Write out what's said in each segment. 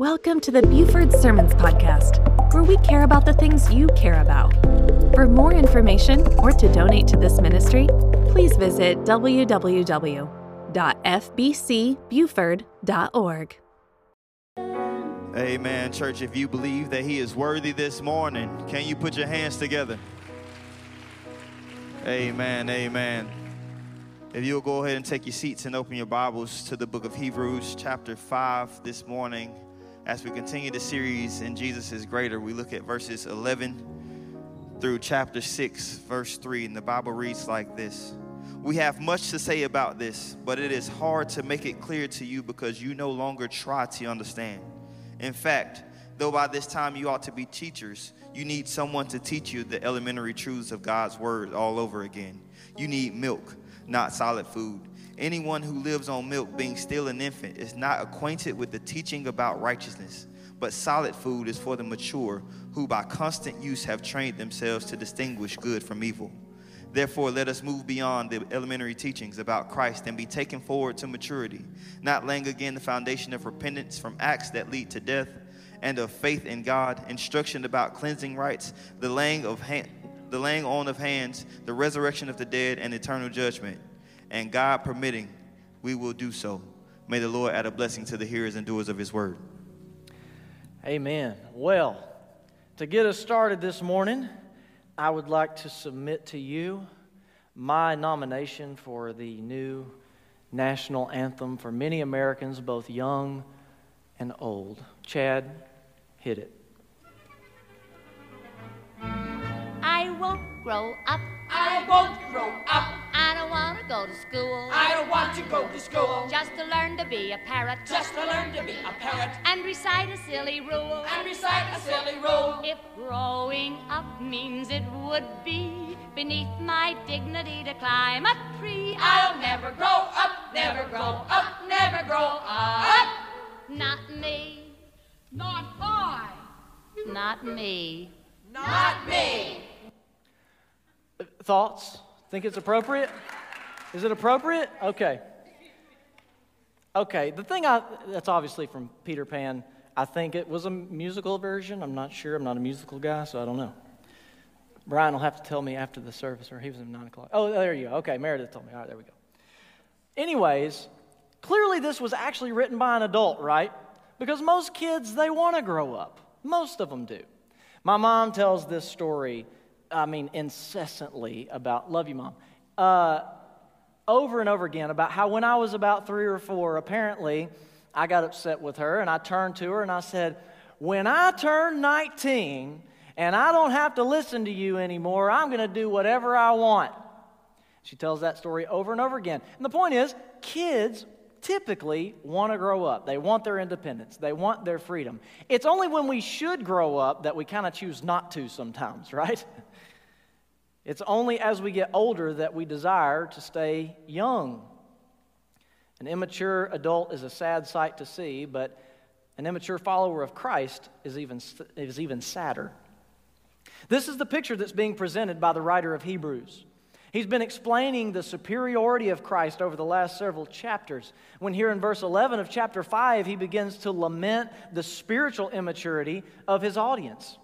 Welcome to the Buford Sermons Podcast, where we care about the things you care about. For more information or to donate to this ministry, please visit www.fbcbuford.org. Amen, church. If you believe that He is worthy this morning, can you put your hands together? Amen, amen. If you'll go ahead and take your seats and open your Bibles to the book of Hebrews, chapter 5, this morning. As we continue the series in Jesus is Greater, we look at verses 11 through chapter 6, verse 3, and the Bible reads like this We have much to say about this, but it is hard to make it clear to you because you no longer try to understand. In fact, though by this time you ought to be teachers, you need someone to teach you the elementary truths of God's word all over again. You need milk, not solid food. Anyone who lives on milk, being still an infant, is not acquainted with the teaching about righteousness. But solid food is for the mature, who by constant use have trained themselves to distinguish good from evil. Therefore, let us move beyond the elementary teachings about Christ and be taken forward to maturity, not laying again the foundation of repentance from acts that lead to death and of faith in God, instruction about cleansing rites, the laying of the laying on of hands, the resurrection of the dead, and eternal judgment and God permitting, we will do so. May the Lord add a blessing to the hearers and doers of his word. Amen. Well, to get us started this morning, I would like to submit to you my nomination for the new national anthem for many Americans, both young and old. Chad, hit it. I won't grow up. I won't grow up. Go to school. I don't want to go to school. Just to learn to be a parrot. Just to learn to be a parrot. And recite a silly rule. And recite a silly rule. If growing up means it would be beneath my dignity to climb a tree, I'll never grow up, never grow up, never grow up. Not me. Not I. Not me. Not me. Thoughts? Think it's appropriate? Is it appropriate? Okay. Okay, the thing I, that's obviously from Peter Pan. I think it was a musical version. I'm not sure. I'm not a musical guy, so I don't know. Brian will have to tell me after the service, or he was at 9 o'clock. Oh, there you go. Okay, Meredith told me. All right, there we go. Anyways, clearly this was actually written by an adult, right? Because most kids, they want to grow up. Most of them do. My mom tells this story I mean, incessantly about, love you, mom, uh, over and over again about how when I was about three or four, apparently I got upset with her and I turned to her and I said, When I turn 19 and I don't have to listen to you anymore, I'm going to do whatever I want. She tells that story over and over again. And the point is, kids typically want to grow up. They want their independence. They want their freedom. It's only when we should grow up that we kind of choose not to sometimes, right? It's only as we get older that we desire to stay young. An immature adult is a sad sight to see, but an immature follower of Christ is even, is even sadder. This is the picture that's being presented by the writer of Hebrews. He's been explaining the superiority of Christ over the last several chapters. When here in verse 11 of chapter 5, he begins to lament the spiritual immaturity of his audience.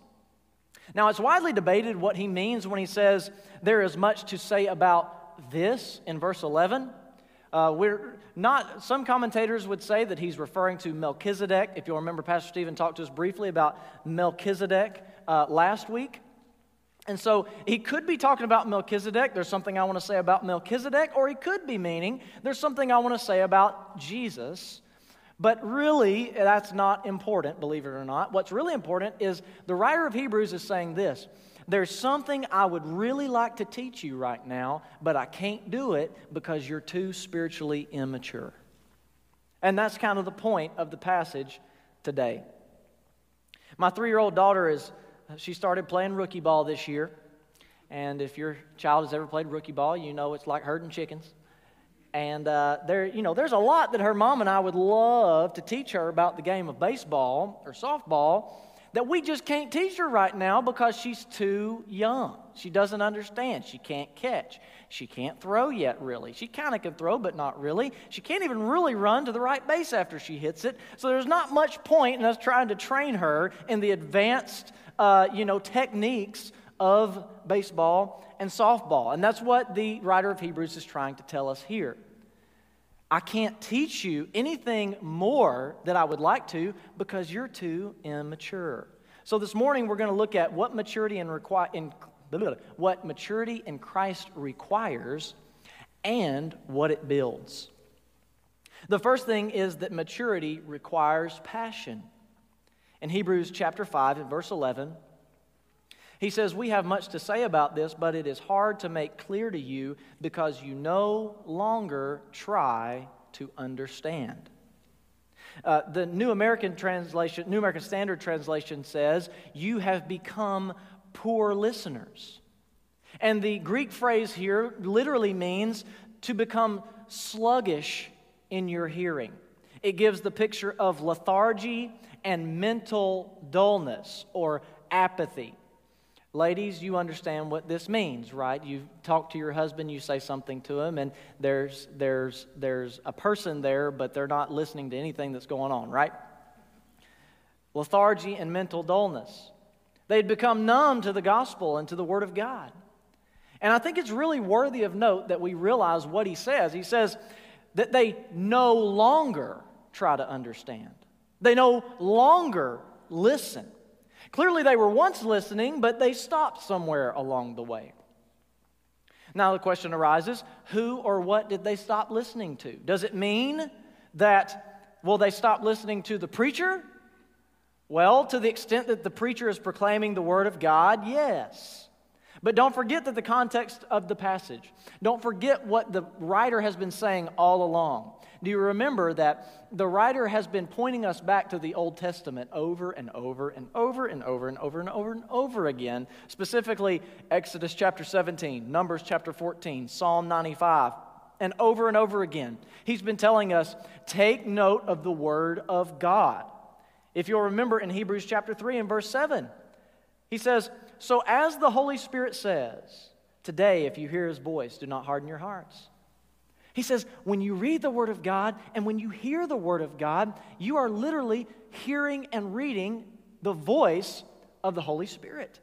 Now, it's widely debated what he means when he says there is much to say about this in verse 11. Uh, we're not, some commentators would say that he's referring to Melchizedek. If you'll remember, Pastor Stephen talked to us briefly about Melchizedek uh, last week. And so he could be talking about Melchizedek. There's something I want to say about Melchizedek, or he could be meaning there's something I want to say about Jesus. But really, that's not important, believe it or not. What's really important is the writer of Hebrews is saying this There's something I would really like to teach you right now, but I can't do it because you're too spiritually immature. And that's kind of the point of the passage today. My three year old daughter is, she started playing rookie ball this year. And if your child has ever played rookie ball, you know it's like herding chickens. And uh, there, you know, there's a lot that her mom and I would love to teach her about the game of baseball or softball that we just can't teach her right now because she's too young. She doesn't understand. She can't catch. She can't throw yet, really. She kind of can throw, but not really. She can't even really run to the right base after she hits it. So there's not much point in us trying to train her in the advanced, uh, you know, techniques of baseball and softball. And that's what the writer of Hebrews is trying to tell us here. I can't teach you anything more that I would like to because you're too immature. So this morning we're going to look at what maturity in, requi- in what maturity in Christ requires and what it builds. The first thing is that maturity requires passion. In Hebrews chapter 5 and verse 11, he says, We have much to say about this, but it is hard to make clear to you because you no longer try to understand. Uh, the New American translation, New American Standard Translation says, You have become poor listeners. And the Greek phrase here literally means to become sluggish in your hearing. It gives the picture of lethargy and mental dullness or apathy. Ladies, you understand what this means, right? You talk to your husband, you say something to him, and there's, there's, there's a person there, but they're not listening to anything that's going on, right? Lethargy and mental dullness. They'd become numb to the gospel and to the Word of God. And I think it's really worthy of note that we realize what he says. He says that they no longer try to understand, they no longer listen. Clearly, they were once listening, but they stopped somewhere along the way. Now, the question arises who or what did they stop listening to? Does it mean that, will they stop listening to the preacher? Well, to the extent that the preacher is proclaiming the Word of God, yes. But don't forget that the context of the passage. Don't forget what the writer has been saying all along. Do you remember that the writer has been pointing us back to the Old Testament over and over and over and over and over and over and over again, specifically Exodus chapter 17, Numbers chapter 14, Psalm 95, and over and over again. He's been telling us take note of the Word of God. If you'll remember in Hebrews chapter 3 and verse 7, he says, So as the Holy Spirit says, today, if you hear his voice, do not harden your hearts. He says, when you read the Word of God and when you hear the Word of God, you are literally hearing and reading the voice of the Holy Spirit.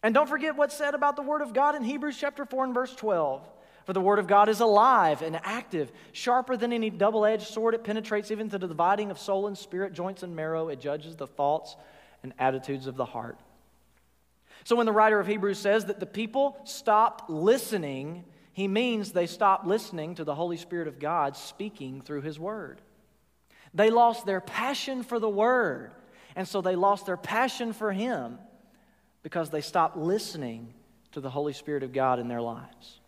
And don't forget what's said about the Word of God in Hebrews chapter 4 and verse 12. For the Word of God is alive and active, sharper than any double edged sword. It penetrates even to the dividing of soul and spirit, joints and marrow. It judges the thoughts and attitudes of the heart. So when the writer of Hebrews says that the people stopped listening he means they stopped listening to the Holy Spirit of God speaking through His Word. They lost their passion for the Word, and so they lost their passion for Him because they stopped listening to the Holy Spirit of God in their lives.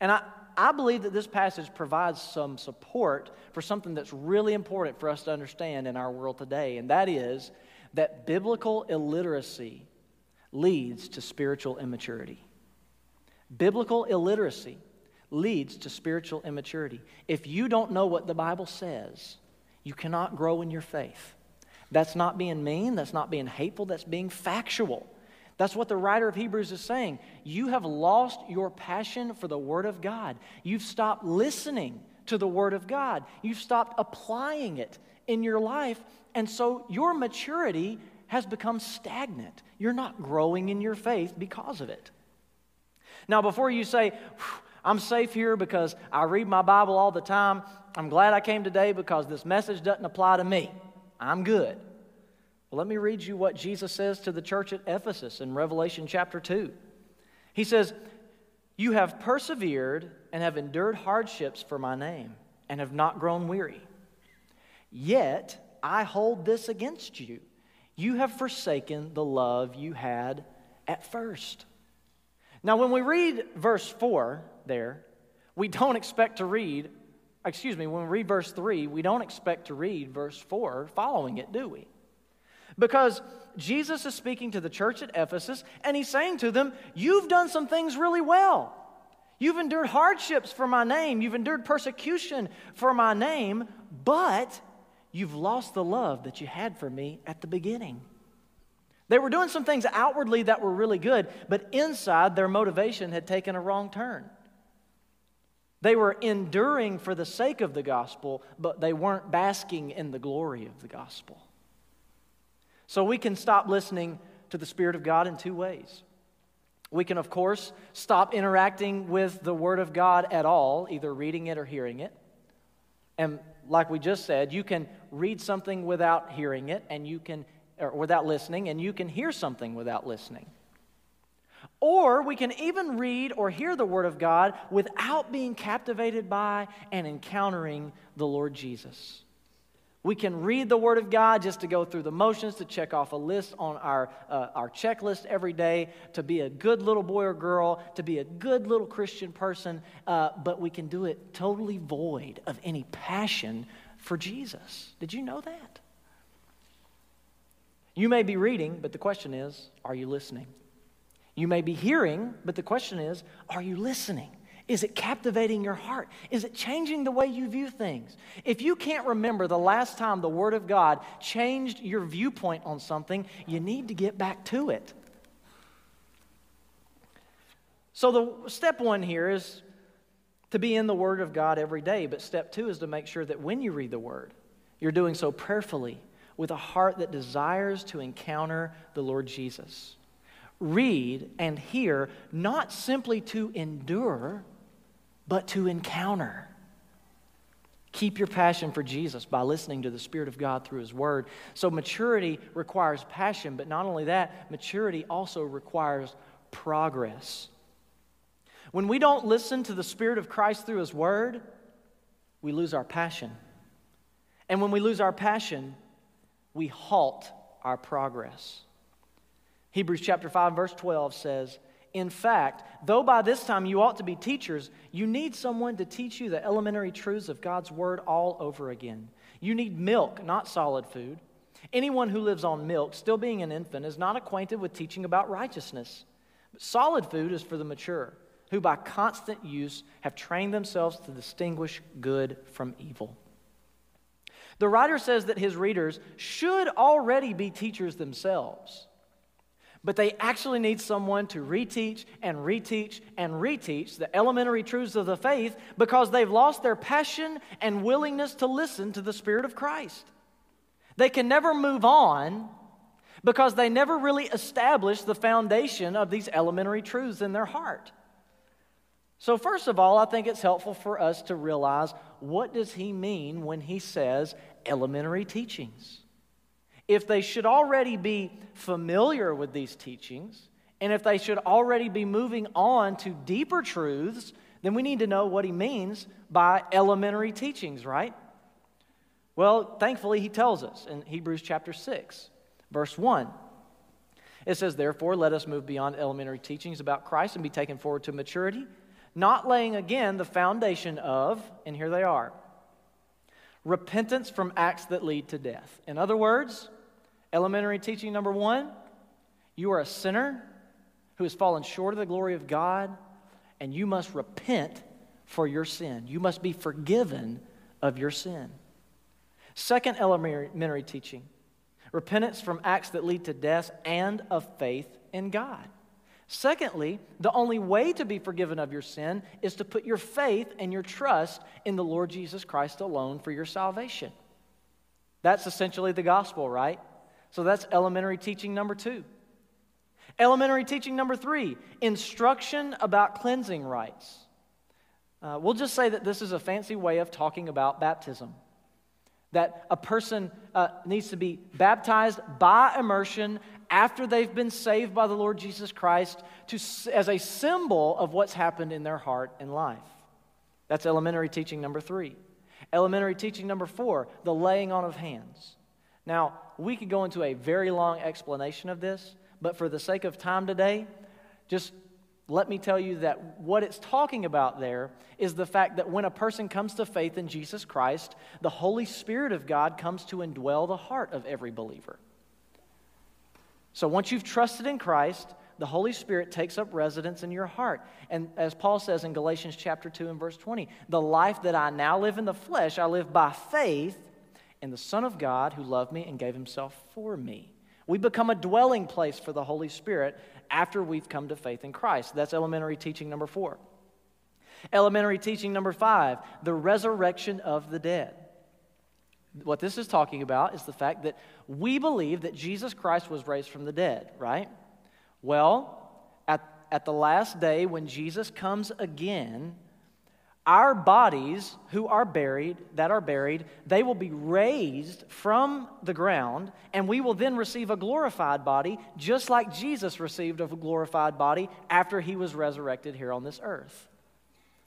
And I, I believe that this passage provides some support for something that's really important for us to understand in our world today, and that is that biblical illiteracy leads to spiritual immaturity. Biblical illiteracy leads to spiritual immaturity. If you don't know what the Bible says, you cannot grow in your faith. That's not being mean, that's not being hateful, that's being factual. That's what the writer of Hebrews is saying. You have lost your passion for the Word of God. You've stopped listening to the Word of God. You've stopped applying it in your life. And so your maturity has become stagnant. You're not growing in your faith because of it. Now, before you say, I'm safe here because I read my Bible all the time, I'm glad I came today because this message doesn't apply to me. I'm good. Well, let me read you what Jesus says to the church at Ephesus in Revelation chapter 2. He says, You have persevered and have endured hardships for my name and have not grown weary. Yet I hold this against you. You have forsaken the love you had at first. Now, when we read verse 4 there, we don't expect to read, excuse me, when we read verse 3, we don't expect to read verse 4 following it, do we? Because Jesus is speaking to the church at Ephesus and he's saying to them, You've done some things really well. You've endured hardships for my name, you've endured persecution for my name, but you've lost the love that you had for me at the beginning. They were doing some things outwardly that were really good, but inside their motivation had taken a wrong turn. They were enduring for the sake of the gospel, but they weren't basking in the glory of the gospel. So we can stop listening to the Spirit of God in two ways. We can, of course, stop interacting with the Word of God at all, either reading it or hearing it. And like we just said, you can read something without hearing it, and you can, or without listening, and you can hear something without listening. Or we can even read or hear the Word of God without being captivated by and encountering the Lord Jesus. We can read the Word of God just to go through the motions, to check off a list on our, uh, our checklist every day, to be a good little boy or girl, to be a good little Christian person, uh, but we can do it totally void of any passion for Jesus. Did you know that? You may be reading, but the question is are you listening? You may be hearing, but the question is are you listening? Is it captivating your heart? Is it changing the way you view things? If you can't remember the last time the Word of God changed your viewpoint on something, you need to get back to it. So, the step one here is to be in the Word of God every day, but step two is to make sure that when you read the Word, you're doing so prayerfully with a heart that desires to encounter the Lord Jesus. Read and hear not simply to endure, but to encounter. Keep your passion for Jesus by listening to the Spirit of God through His Word. So, maturity requires passion, but not only that, maturity also requires progress. When we don't listen to the Spirit of Christ through His Word, we lose our passion. And when we lose our passion, we halt our progress. Hebrews chapter 5, verse 12 says, in fact, though by this time you ought to be teachers, you need someone to teach you the elementary truths of God's word all over again. You need milk, not solid food. Anyone who lives on milk, still being an infant, is not acquainted with teaching about righteousness. But solid food is for the mature, who by constant use have trained themselves to distinguish good from evil. The writer says that his readers should already be teachers themselves. But they actually need someone to reteach and reteach and reteach the elementary truths of the faith because they've lost their passion and willingness to listen to the Spirit of Christ. They can never move on because they never really establish the foundation of these elementary truths in their heart. So first of all, I think it's helpful for us to realize what does he mean when he says elementary teachings? if they should already be familiar with these teachings, and if they should already be moving on to deeper truths, then we need to know what he means by elementary teachings, right? Well, thankfully, he tells us in Hebrews chapter 6, verse 1. It says, Therefore, let us move beyond elementary teachings about Christ and be taken forward to maturity, not laying again the foundation of, and here they are, repentance from acts that lead to death. In other words, elementary teaching number one you are a sinner who has fallen short of the glory of God, and you must repent for your sin. You must be forgiven of your sin. Second elementary teaching repentance from acts that lead to death and of faith in God. Secondly, the only way to be forgiven of your sin is to put your faith and your trust in the Lord Jesus Christ alone for your salvation. That's essentially the gospel, right? So that's elementary teaching number two. Elementary teaching number three instruction about cleansing rites. Uh, we'll just say that this is a fancy way of talking about baptism. That a person uh, needs to be baptized by immersion after they've been saved by the Lord Jesus Christ to, as a symbol of what's happened in their heart and life. That's elementary teaching number three. Elementary teaching number four, the laying on of hands. Now, we could go into a very long explanation of this, but for the sake of time today, just let me tell you that what it's talking about there is the fact that when a person comes to faith in Jesus Christ, the Holy Spirit of God comes to indwell the heart of every believer. So once you've trusted in Christ, the Holy Spirit takes up residence in your heart. And as Paul says in Galatians chapter 2 and verse 20, the life that I now live in the flesh, I live by faith in the Son of God who loved me and gave himself for me. We become a dwelling place for the Holy Spirit after we've come to faith in Christ. That's elementary teaching number four. Elementary teaching number five the resurrection of the dead. What this is talking about is the fact that we believe that Jesus Christ was raised from the dead, right? Well, at, at the last day when Jesus comes again, our bodies who are buried, that are buried, they will be raised from the ground, and we will then receive a glorified body, just like Jesus received a glorified body after he was resurrected here on this earth.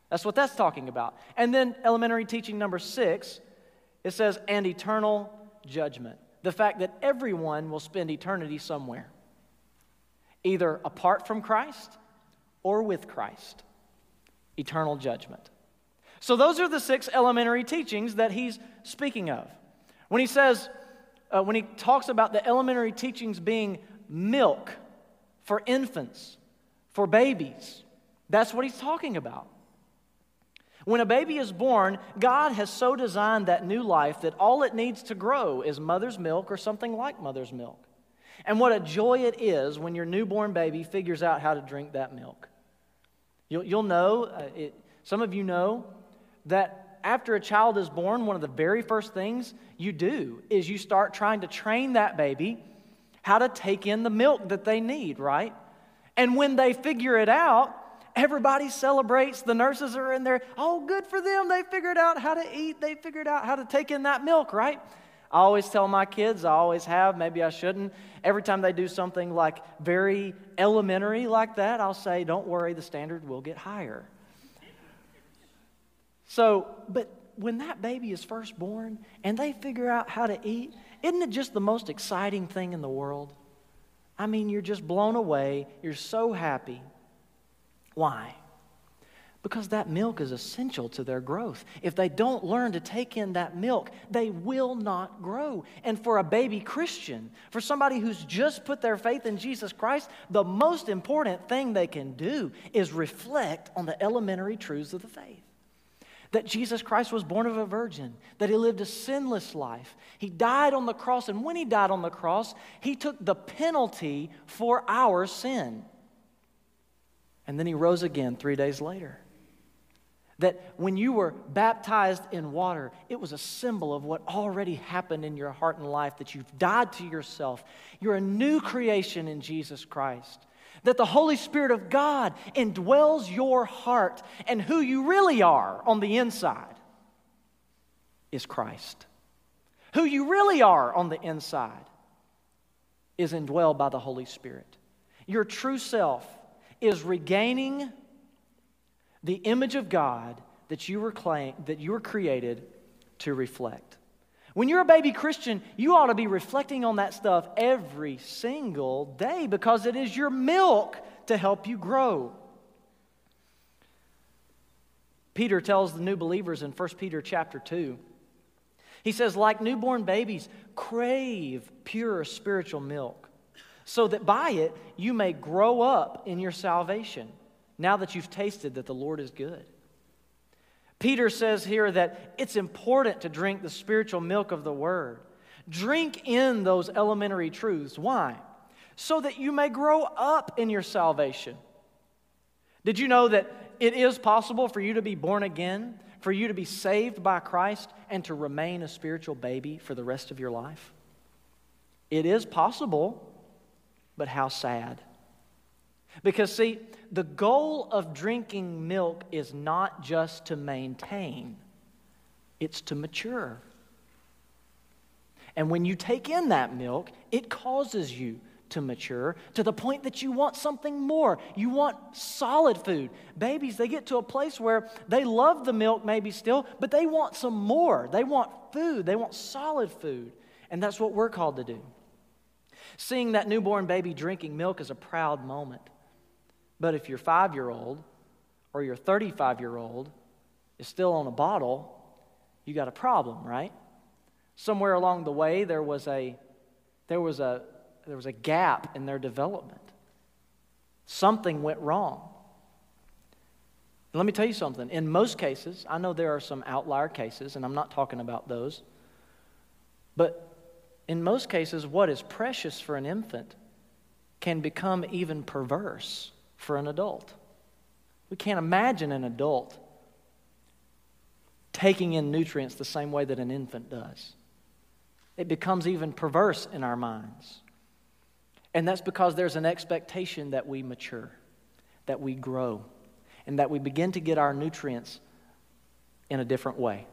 That's what that's talking about. And then elementary teaching number six, it says, and eternal judgment. The fact that everyone will spend eternity somewhere, either apart from Christ or with Christ. Eternal judgment. So, those are the six elementary teachings that he's speaking of. When he says, uh, when he talks about the elementary teachings being milk for infants, for babies, that's what he's talking about. When a baby is born, God has so designed that new life that all it needs to grow is mother's milk or something like mother's milk. And what a joy it is when your newborn baby figures out how to drink that milk. You'll, you'll know, uh, it, some of you know, that after a child is born, one of the very first things you do is you start trying to train that baby how to take in the milk that they need, right? And when they figure it out, everybody celebrates. The nurses are in there. Oh, good for them. They figured out how to eat, they figured out how to take in that milk, right? I always tell my kids, I always have, maybe I shouldn't. Every time they do something like very elementary like that, I'll say, Don't worry, the standard will get higher. So, but when that baby is first born and they figure out how to eat, isn't it just the most exciting thing in the world? I mean, you're just blown away. You're so happy. Why? Because that milk is essential to their growth. If they don't learn to take in that milk, they will not grow. And for a baby Christian, for somebody who's just put their faith in Jesus Christ, the most important thing they can do is reflect on the elementary truths of the faith that Jesus Christ was born of a virgin, that he lived a sinless life. He died on the cross, and when he died on the cross, he took the penalty for our sin. And then he rose again three days later. That when you were baptized in water, it was a symbol of what already happened in your heart and life, that you've died to yourself. You're a new creation in Jesus Christ that the Holy Spirit of God indwells your heart, and who you really are on the inside is Christ. Who you really are on the inside is indwelled by the Holy Spirit. Your true self is regaining the image of God that you were, claim, that you were created to reflect. When you're a baby Christian, you ought to be reflecting on that stuff every single day because it is your milk to help you grow. Peter tells the new believers in 1 Peter chapter 2. He says, like newborn babies, crave pure spiritual milk, so that by it you may grow up in your salvation, now that you've tasted that the Lord is good. Peter says here that it's important to drink the spiritual milk of the Word. Drink in those elementary truths. Why? So that you may grow up in your salvation. Did you know that it is possible for you to be born again, for you to be saved by Christ, and to remain a spiritual baby for the rest of your life? It is possible, but how sad. Because, see, the goal of drinking milk is not just to maintain, it's to mature. And when you take in that milk, it causes you to mature to the point that you want something more. You want solid food. Babies, they get to a place where they love the milk maybe still, but they want some more. They want food, they want solid food. And that's what we're called to do. Seeing that newborn baby drinking milk is a proud moment. But if your five year old or your 35 year old is still on a bottle, you got a problem, right? Somewhere along the way, there was a, there was a, there was a gap in their development. Something went wrong. Let me tell you something. In most cases, I know there are some outlier cases, and I'm not talking about those, but in most cases, what is precious for an infant can become even perverse for an adult. We can't imagine an adult taking in nutrients the same way that an infant does. It becomes even perverse in our minds. And that's because there's an expectation that we mature, that we grow, and that we begin to get our nutrients in a different way.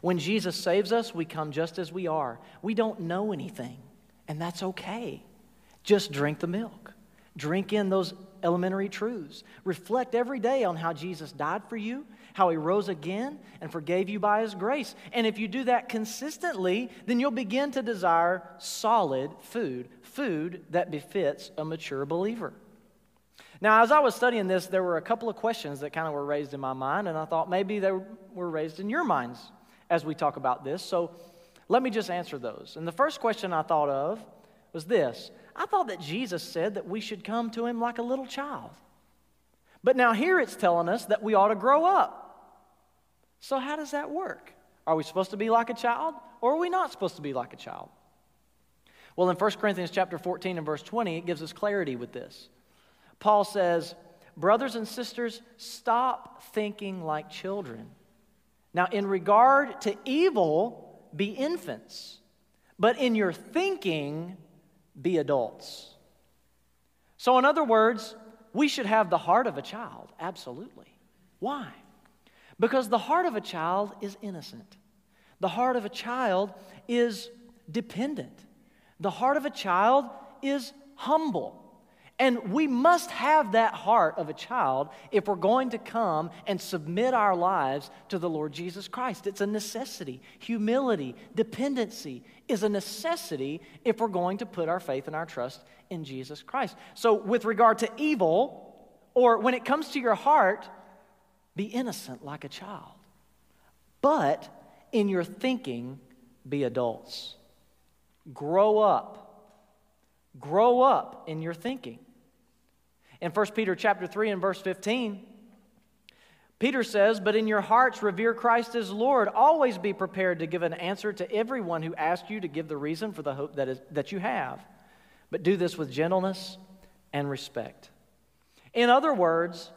When Jesus saves us, we come just as we are. We don't know anything, and that's okay. Just drink the milk. Drink in those elementary truths. Reflect every day on how Jesus died for you, how he rose again and forgave you by his grace. And if you do that consistently, then you'll begin to desire solid food, food that befits a mature believer. Now, as I was studying this, there were a couple of questions that kind of were raised in my mind, and I thought maybe they were raised in your minds as we talk about this. So let me just answer those. And the first question I thought of was this I thought that Jesus said that we should come to him like a little child. But now here it's telling us that we ought to grow up. So, how does that work? Are we supposed to be like a child, or are we not supposed to be like a child? Well, in 1 Corinthians chapter 14 and verse 20, it gives us clarity with this. Paul says, Brothers and sisters, stop thinking like children. Now, in regard to evil, be infants, but in your thinking, be adults. So, in other words, we should have the heart of a child, absolutely. Why? Because the heart of a child is innocent. The heart of a child is dependent. The heart of a child is humble. And we must have that heart of a child if we're going to come and submit our lives to the Lord Jesus Christ. It's a necessity. Humility, dependency is a necessity if we're going to put our faith and our trust in Jesus Christ. So, with regard to evil, or when it comes to your heart, be innocent like a child. But in your thinking, be adults. Grow up. Grow up in your thinking. In 1 Peter chapter 3 and verse 15, Peter says, But in your hearts revere Christ as Lord. Always be prepared to give an answer to everyone who asks you to give the reason for the hope that, is, that you have. But do this with gentleness and respect. In other words,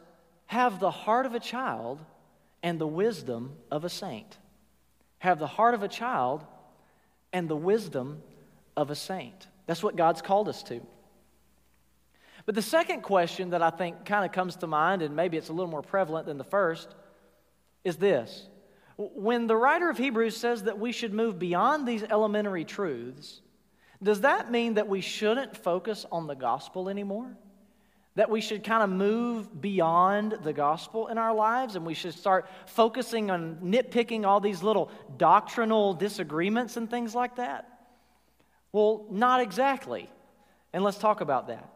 have the heart of a child and the wisdom of a saint. Have the heart of a child and the wisdom of a saint. That's what God's called us to. But the second question that I think kind of comes to mind, and maybe it's a little more prevalent than the first, is this. When the writer of Hebrews says that we should move beyond these elementary truths, does that mean that we shouldn't focus on the gospel anymore? That we should kind of move beyond the gospel in our lives and we should start focusing on nitpicking all these little doctrinal disagreements and things like that? Well, not exactly. And let's talk about that.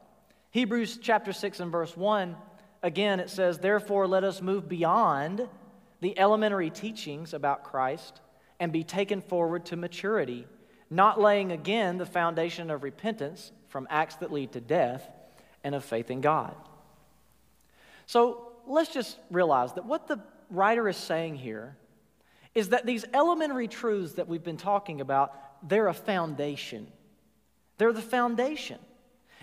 Hebrews chapter 6 and verse 1, again, it says, Therefore, let us move beyond the elementary teachings about Christ and be taken forward to maturity, not laying again the foundation of repentance from acts that lead to death and of faith in God. So let's just realize that what the writer is saying here is that these elementary truths that we've been talking about, they're a foundation. They're the foundation.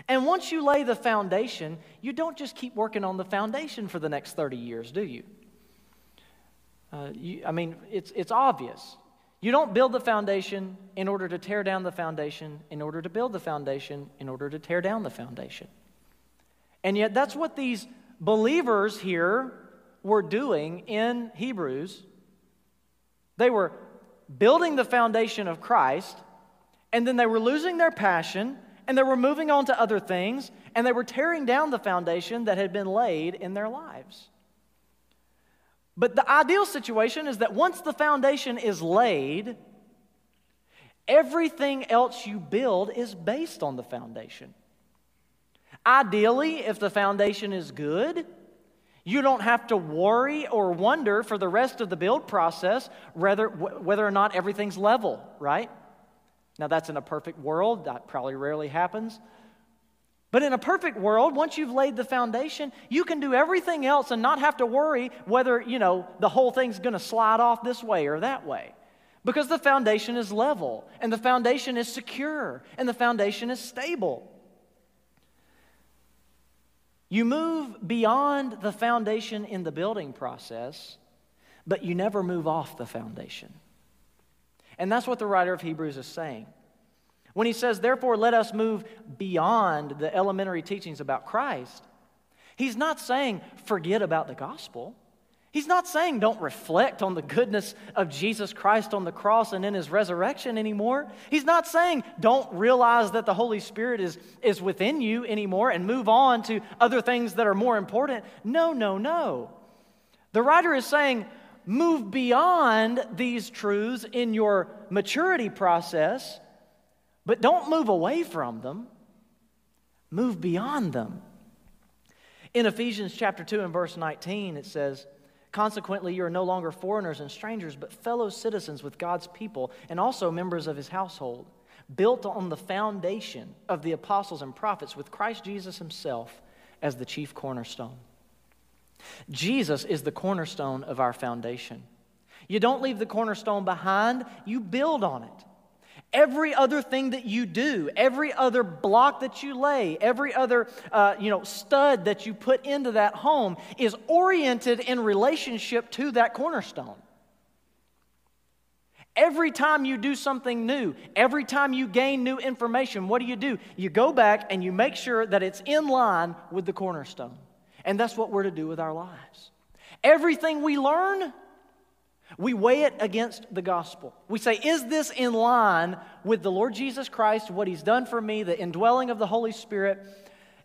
And once you lay the foundation, you don't just keep working on the foundation for the next 30 years, do you? Uh, you I mean, it's, it's obvious. You don't build the foundation in order to tear down the foundation, in order to build the foundation, in order to tear down the foundation. And yet, that's what these believers here were doing in Hebrews. They were building the foundation of Christ, and then they were losing their passion and they were moving on to other things, and they were tearing down the foundation that had been laid in their lives. But the ideal situation is that once the foundation is laid, everything else you build is based on the foundation. Ideally, if the foundation is good, you don't have to worry or wonder for the rest of the build process whether, whether or not everything's level, right? Now, that's in a perfect world. That probably rarely happens. But in a perfect world, once you've laid the foundation, you can do everything else and not have to worry whether, you know, the whole thing's going to slide off this way or that way. Because the foundation is level, and the foundation is secure, and the foundation is stable. You move beyond the foundation in the building process, but you never move off the foundation. And that's what the writer of Hebrews is saying. When he says, therefore, let us move beyond the elementary teachings about Christ, he's not saying forget about the gospel. He's not saying don't reflect on the goodness of Jesus Christ on the cross and in his resurrection anymore. He's not saying don't realize that the Holy Spirit is, is within you anymore and move on to other things that are more important. No, no, no. The writer is saying move beyond these truths in your maturity process, but don't move away from them. Move beyond them. In Ephesians chapter 2 and verse 19, it says, Consequently, you are no longer foreigners and strangers, but fellow citizens with God's people and also members of his household, built on the foundation of the apostles and prophets, with Christ Jesus himself as the chief cornerstone. Jesus is the cornerstone of our foundation. You don't leave the cornerstone behind, you build on it. Every other thing that you do, every other block that you lay, every other uh, you know, stud that you put into that home is oriented in relationship to that cornerstone. Every time you do something new, every time you gain new information, what do you do? You go back and you make sure that it's in line with the cornerstone. And that's what we're to do with our lives. Everything we learn, we weigh it against the gospel. We say, is this in line with the Lord Jesus Christ, what He's done for me, the indwelling of the Holy Spirit?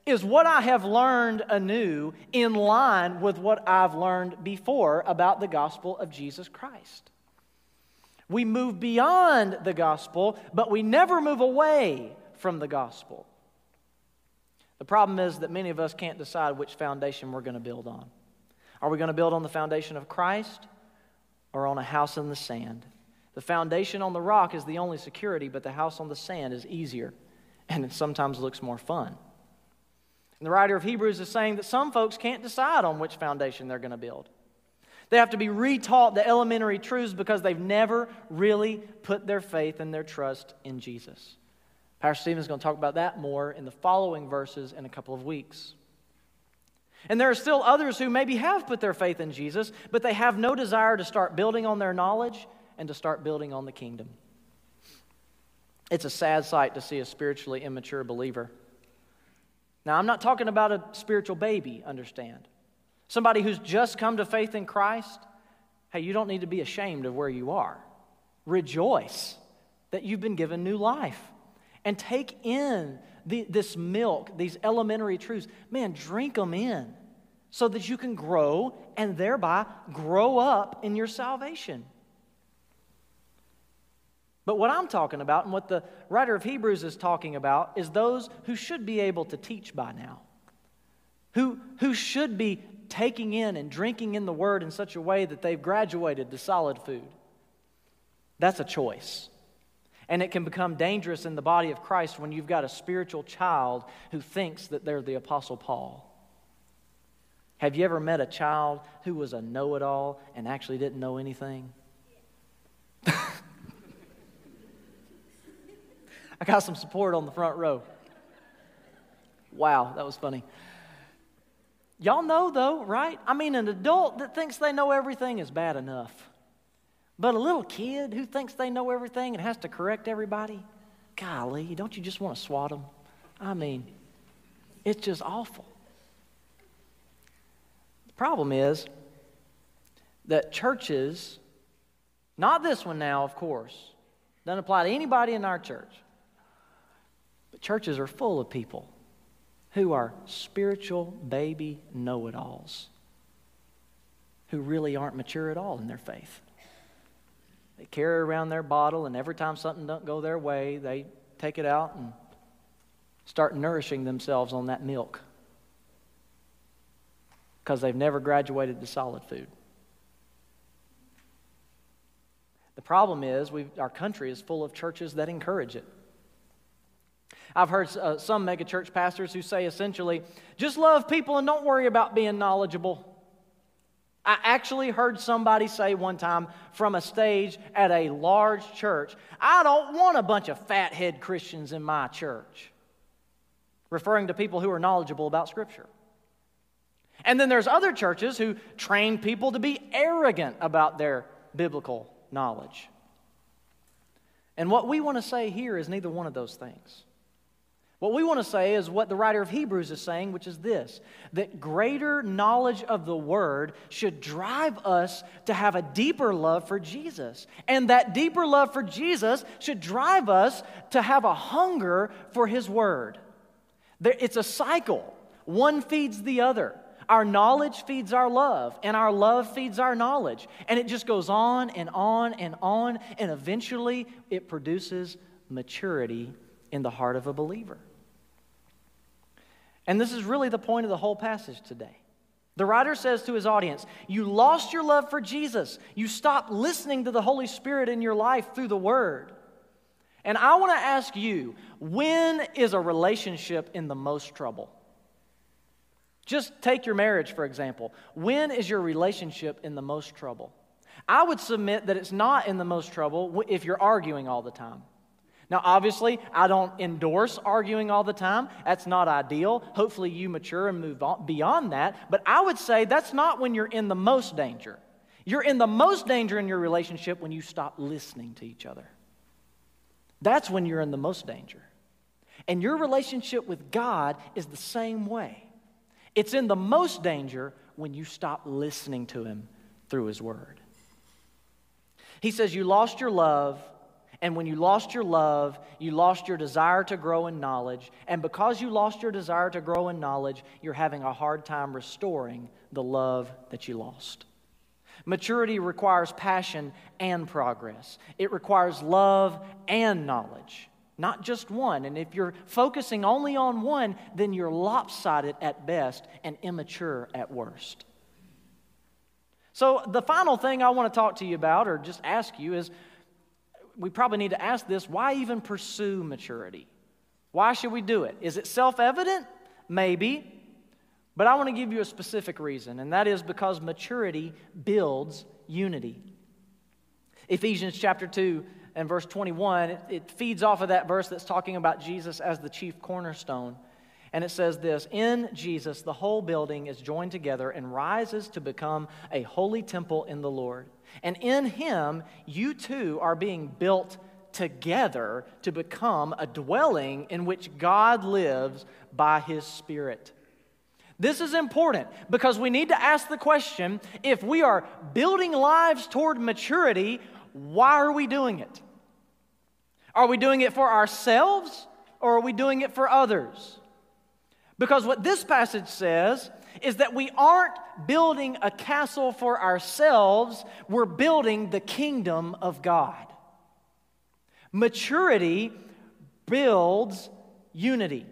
Is what I have learned anew in line with what I've learned before about the gospel of Jesus Christ? We move beyond the gospel, but we never move away from the gospel. The problem is that many of us can't decide which foundation we're going to build on. Are we going to build on the foundation of Christ or on a house in the sand? The foundation on the rock is the only security, but the house on the sand is easier and it sometimes looks more fun. And the writer of Hebrews is saying that some folks can't decide on which foundation they're going to build. They have to be retaught the elementary truths because they've never really put their faith and their trust in Jesus. Pastor Stephen's going to talk about that more in the following verses in a couple of weeks. And there are still others who maybe have put their faith in Jesus, but they have no desire to start building on their knowledge and to start building on the kingdom. It's a sad sight to see a spiritually immature believer. Now, I'm not talking about a spiritual baby, understand. Somebody who's just come to faith in Christ, hey, you don't need to be ashamed of where you are. Rejoice that you've been given new life and take in the, this milk, these elementary truths. Man, drink them in so that you can grow and thereby grow up in your salvation. But what I'm talking about and what the writer of Hebrews is talking about is those who should be able to teach by now, who, who should be taking in and drinking in the word in such a way that they've graduated to solid food. That's a choice. And it can become dangerous in the body of Christ when you've got a spiritual child who thinks that they're the Apostle Paul. Have you ever met a child who was a know it all and actually didn't know anything? I got some support on the front row. Wow, that was funny. Y'all know, though, right? I mean, an adult that thinks they know everything is bad enough. But a little kid who thinks they know everything and has to correct everybody, golly, don't you just want to swat them? I mean, it's just awful. The problem is that churches, not this one now, of course, doesn't apply to anybody in our church, but churches are full of people who are spiritual baby know it alls who really aren't mature at all in their faith. They carry around their bottle, and every time something doesn't go their way, they take it out and start nourishing themselves on that milk because they've never graduated to solid food. The problem is, our country is full of churches that encourage it. I've heard uh, some megachurch pastors who say essentially, just love people and don't worry about being knowledgeable. I actually heard somebody say one time from a stage at a large church, I don't want a bunch of fathead Christians in my church, referring to people who are knowledgeable about Scripture. And then there's other churches who train people to be arrogant about their biblical knowledge. And what we want to say here is neither one of those things. What we want to say is what the writer of Hebrews is saying, which is this that greater knowledge of the Word should drive us to have a deeper love for Jesus. And that deeper love for Jesus should drive us to have a hunger for His Word. It's a cycle, one feeds the other. Our knowledge feeds our love, and our love feeds our knowledge. And it just goes on and on and on, and eventually it produces maturity in the heart of a believer. And this is really the point of the whole passage today. The writer says to his audience, You lost your love for Jesus. You stopped listening to the Holy Spirit in your life through the Word. And I want to ask you, when is a relationship in the most trouble? Just take your marriage, for example. When is your relationship in the most trouble? I would submit that it's not in the most trouble if you're arguing all the time. Now, obviously, I don't endorse arguing all the time. That's not ideal. Hopefully, you mature and move on beyond that. But I would say that's not when you're in the most danger. You're in the most danger in your relationship when you stop listening to each other. That's when you're in the most danger. And your relationship with God is the same way. It's in the most danger when you stop listening to Him through His Word. He says, You lost your love and when you lost your love, you lost your desire to grow in knowledge. And because you lost your desire to grow in knowledge, you're having a hard time restoring the love that you lost. Maturity requires passion and progress, it requires love and knowledge, not just one. And if you're focusing only on one, then you're lopsided at best and immature at worst. So, the final thing I want to talk to you about, or just ask you, is we probably need to ask this why even pursue maturity? Why should we do it? Is it self evident? Maybe. But I want to give you a specific reason, and that is because maturity builds unity. Ephesians chapter 2 and verse 21, it, it, feeds off of that verse that's talking about Jesus as the chief cornerstone. And it says this In Jesus, the whole building is joined together and rises to become a holy temple in the Lord. And in him, you too are being built together to become a dwelling in which God lives by his Spirit. This is important because we need to ask the question if we are building lives toward maturity, why are we doing it? Are we doing it for ourselves or are we doing it for others? Because what this passage says is that we aren't building a castle for ourselves, we're building the kingdom of God. Maturity builds unity.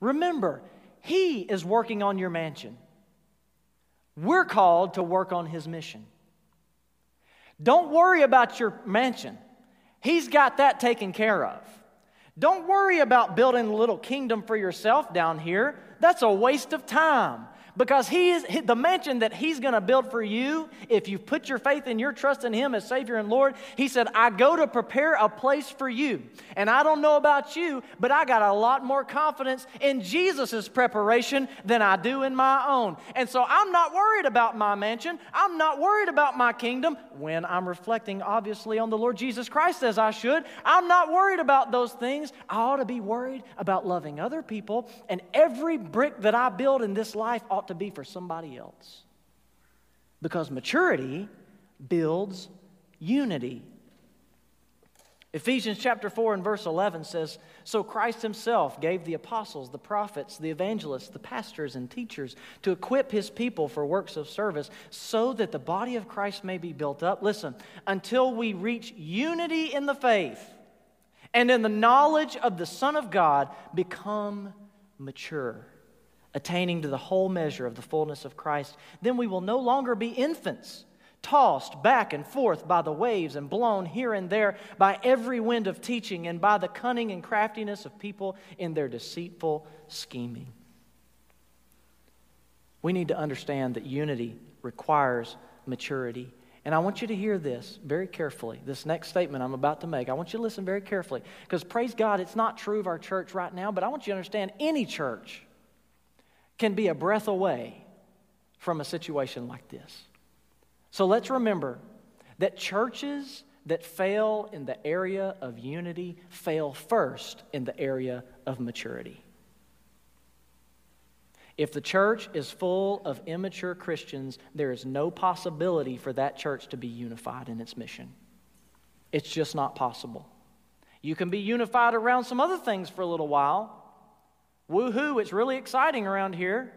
Remember, He is working on your mansion. We're called to work on His mission. Don't worry about your mansion, He's got that taken care of. Don't worry about building a little kingdom for yourself down here. That's a waste of time. Because he is the mansion that he's going to build for you, if you put your faith and your trust in him as Savior and Lord, he said, I go to prepare a place for you. And I don't know about you, but I got a lot more confidence in Jesus' preparation than I do in my own. And so I'm not worried about my mansion. I'm not worried about my kingdom when I'm reflecting, obviously, on the Lord Jesus Christ as I should. I'm not worried about those things. I ought to be worried about loving other people. And every brick that I build in this life ought to be for somebody else. Because maturity builds unity. Ephesians chapter 4 and verse 11 says, So Christ himself gave the apostles, the prophets, the evangelists, the pastors, and teachers to equip his people for works of service so that the body of Christ may be built up. Listen, until we reach unity in the faith and in the knowledge of the Son of God, become mature attaining to the whole measure of the fullness of Christ, then we will no longer be infants, tossed back and forth by the waves and blown here and there by every wind of teaching and by the cunning and craftiness of people in their deceitful scheming. We need to understand that unity requires maturity. And I want you to hear this very carefully. This next statement I'm about to make, I want you to listen very carefully. Because praise God, it's not true of our church right now, but I want you to understand any church can be a breath away from a situation like this. So let's remember that churches that fail in the area of unity fail first in the area of maturity. If the church is full of immature Christians, there is no possibility for that church to be unified in its mission. It's just not possible. You can be unified around some other things for a little while. Woohoo, it's really exciting around here.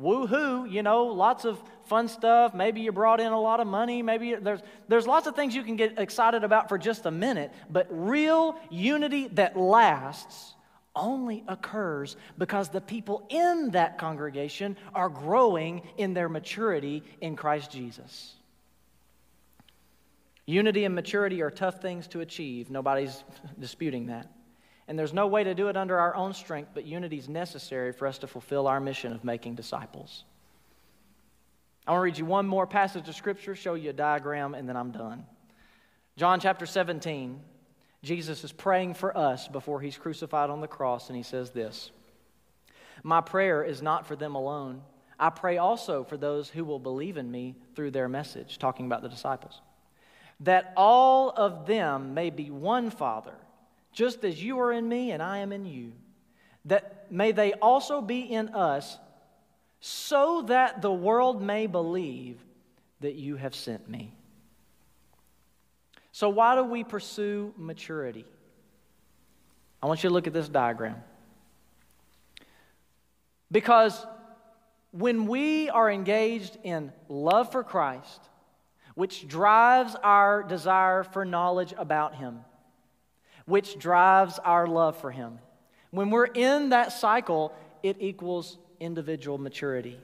Woohoo, you know, lots of fun stuff. Maybe you brought in a lot of money. Maybe there's, there's lots of things you can get excited about for just a minute. But real unity that lasts only occurs because the people in that congregation are growing in their maturity in Christ Jesus. Unity and maturity are tough things to achieve. Nobody's disputing that. And there's no way to do it under our own strength, but unity is necessary for us to fulfill our mission of making disciples. I want to read you one more passage of Scripture, show you a diagram, and then I'm done. John chapter 17. Jesus is praying for us before he's crucified on the cross, and he says this My prayer is not for them alone. I pray also for those who will believe in me through their message, talking about the disciples, that all of them may be one Father, just as you are in me and I am in you, that may they also be in us, so that the world may believe that you have sent me. So, why do we pursue maturity? I want you to look at this diagram. Because when we are engaged in love for Christ, which drives our desire for knowledge about Him, which drives our love for Him, when we're in that cycle, it equals individual maturity.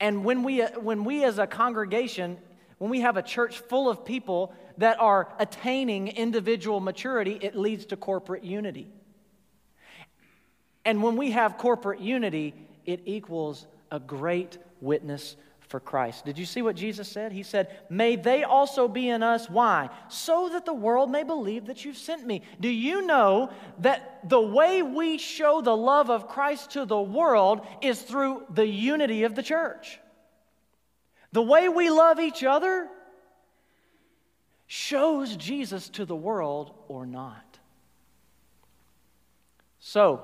And when we, when we as a congregation when we have a church full of people that are attaining individual maturity, it leads to corporate unity. And when we have corporate unity, it equals a great witness for Christ. Did you see what Jesus said? He said, May they also be in us. Why? So that the world may believe that you've sent me. Do you know that the way we show the love of Christ to the world is through the unity of the church? The way we love each other shows Jesus to the world or not. So,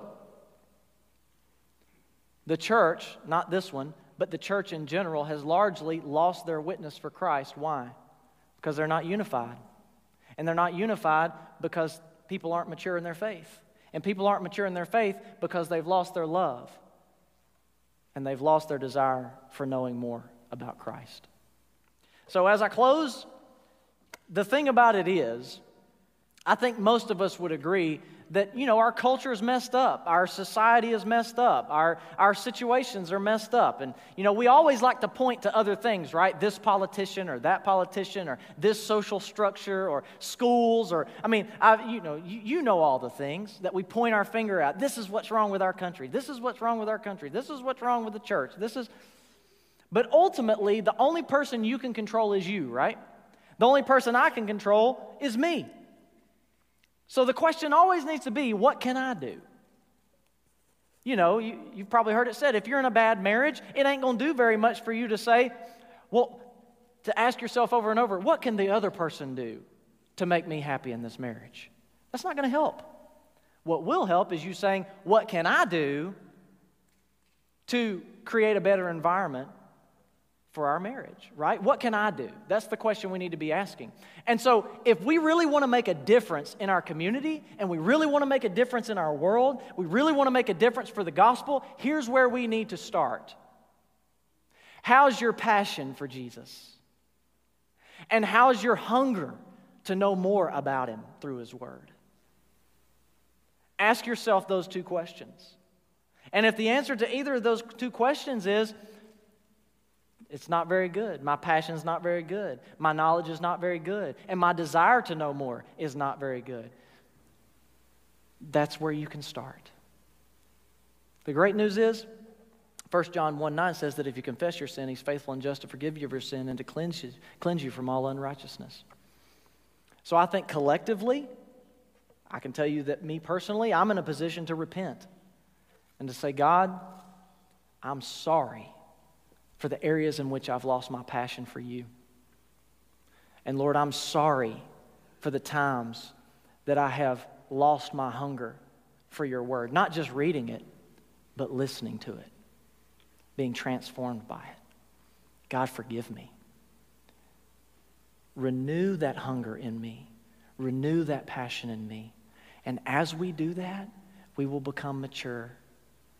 the church, not this one, but the church in general, has largely lost their witness for Christ. Why? Because they're not unified. And they're not unified because people aren't mature in their faith. And people aren't mature in their faith because they've lost their love and they've lost their desire for knowing more about Christ. So, as I close, the thing about it is, I think most of us would agree that, you know, our culture is messed up. Our society is messed up. Our, our situations are messed up. And, you know, we always like to point to other things, right? This politician or that politician or this social structure or schools or, I mean, I, you know, you, you know all the things that we point our finger at. This is what's wrong with our country. This is what's wrong with our country. This is what's wrong with the church. This is, but ultimately, the only person you can control is you, right? The only person I can control is me. So the question always needs to be what can I do? You know, you, have probably heard it said if you're in a bad marriage, it ain't going to do very much for you to say, well, to ask yourself over and over, what can the other person do to make me happy in this marriage? That's not going to help. What will help is you saying, what can I do to create a better environment for our marriage, right? What can I do? That's the question we need to be asking. And so, if we really want to make a difference in our community and we really want to make a difference in our world, we really want to make a difference for the gospel, here's where we need to start. How's your passion for Jesus? And how's your hunger to know more about him through his word? Ask yourself those two questions. And if the answer to either of those two questions is, it's not very good. My passion is not very good. My knowledge is not very good. And my desire to know more is not very good. That's where you can start. The great news is 1 John 1 9 says that if you confess your sin, he's faithful and just to forgive you of your sin and to cleanse you, cleanse you from all unrighteousness. So I think collectively, I can tell you that me personally, I'm in a position to repent and to say, God, I'm sorry for the areas in which I've lost my passion for you. And Lord, I'm sorry for the times that I have lost my hunger for your word, not just reading it, but listening to it being transformed by it. God, forgive me. Renew that hunger in me, renew that passion in me. And as we do that, we will become mature,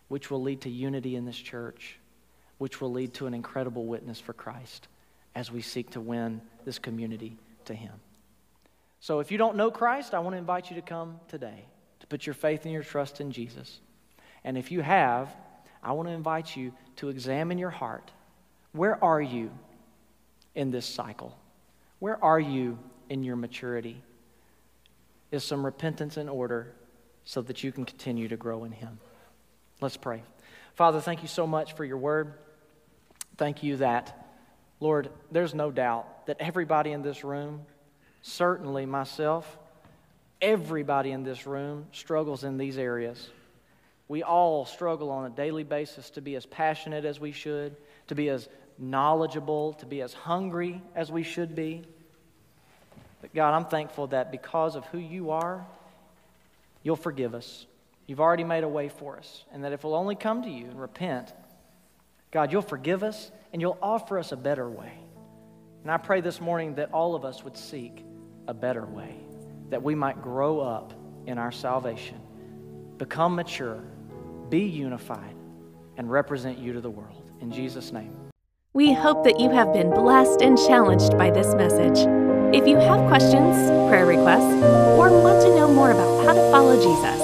which will lead to unity in this church, which will lead to an incredible witness for Christ as we seek to win this community to Him. So if you don't know Christ, I want to invite you to come today to put your faith and your trust in Jesus. And if you have, I want to invite you to examine your heart. Where are you in this cycle? Where are you in your maturity? Is some repentance in order so that you can continue to grow in Him? Let's pray. Father, thank you so much for your word. Thank you that, Lord, there's no doubt that everybody in this room, certainly myself, everybody in this room struggles in these areas. We all struggle on a daily basis to be as passionate as we should, to be as knowledgeable, to be as hungry as we should be. But God, I'm thankful that because of who you are, you'll forgive us. You've already made a way for us. And that if we'll only come to you and repent, God, you'll forgive us and you'll offer us a better way. And I pray this morning that all of us would seek a better way, that we might grow up in our salvation, become mature be unified, and represent you to the world. In Jesus' name. We hope that you have been blessed and challenged by this message. If you have questions, prayer requests, or want to know more about how to follow Jesus,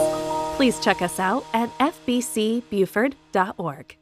please check us out at fbcbuford.org.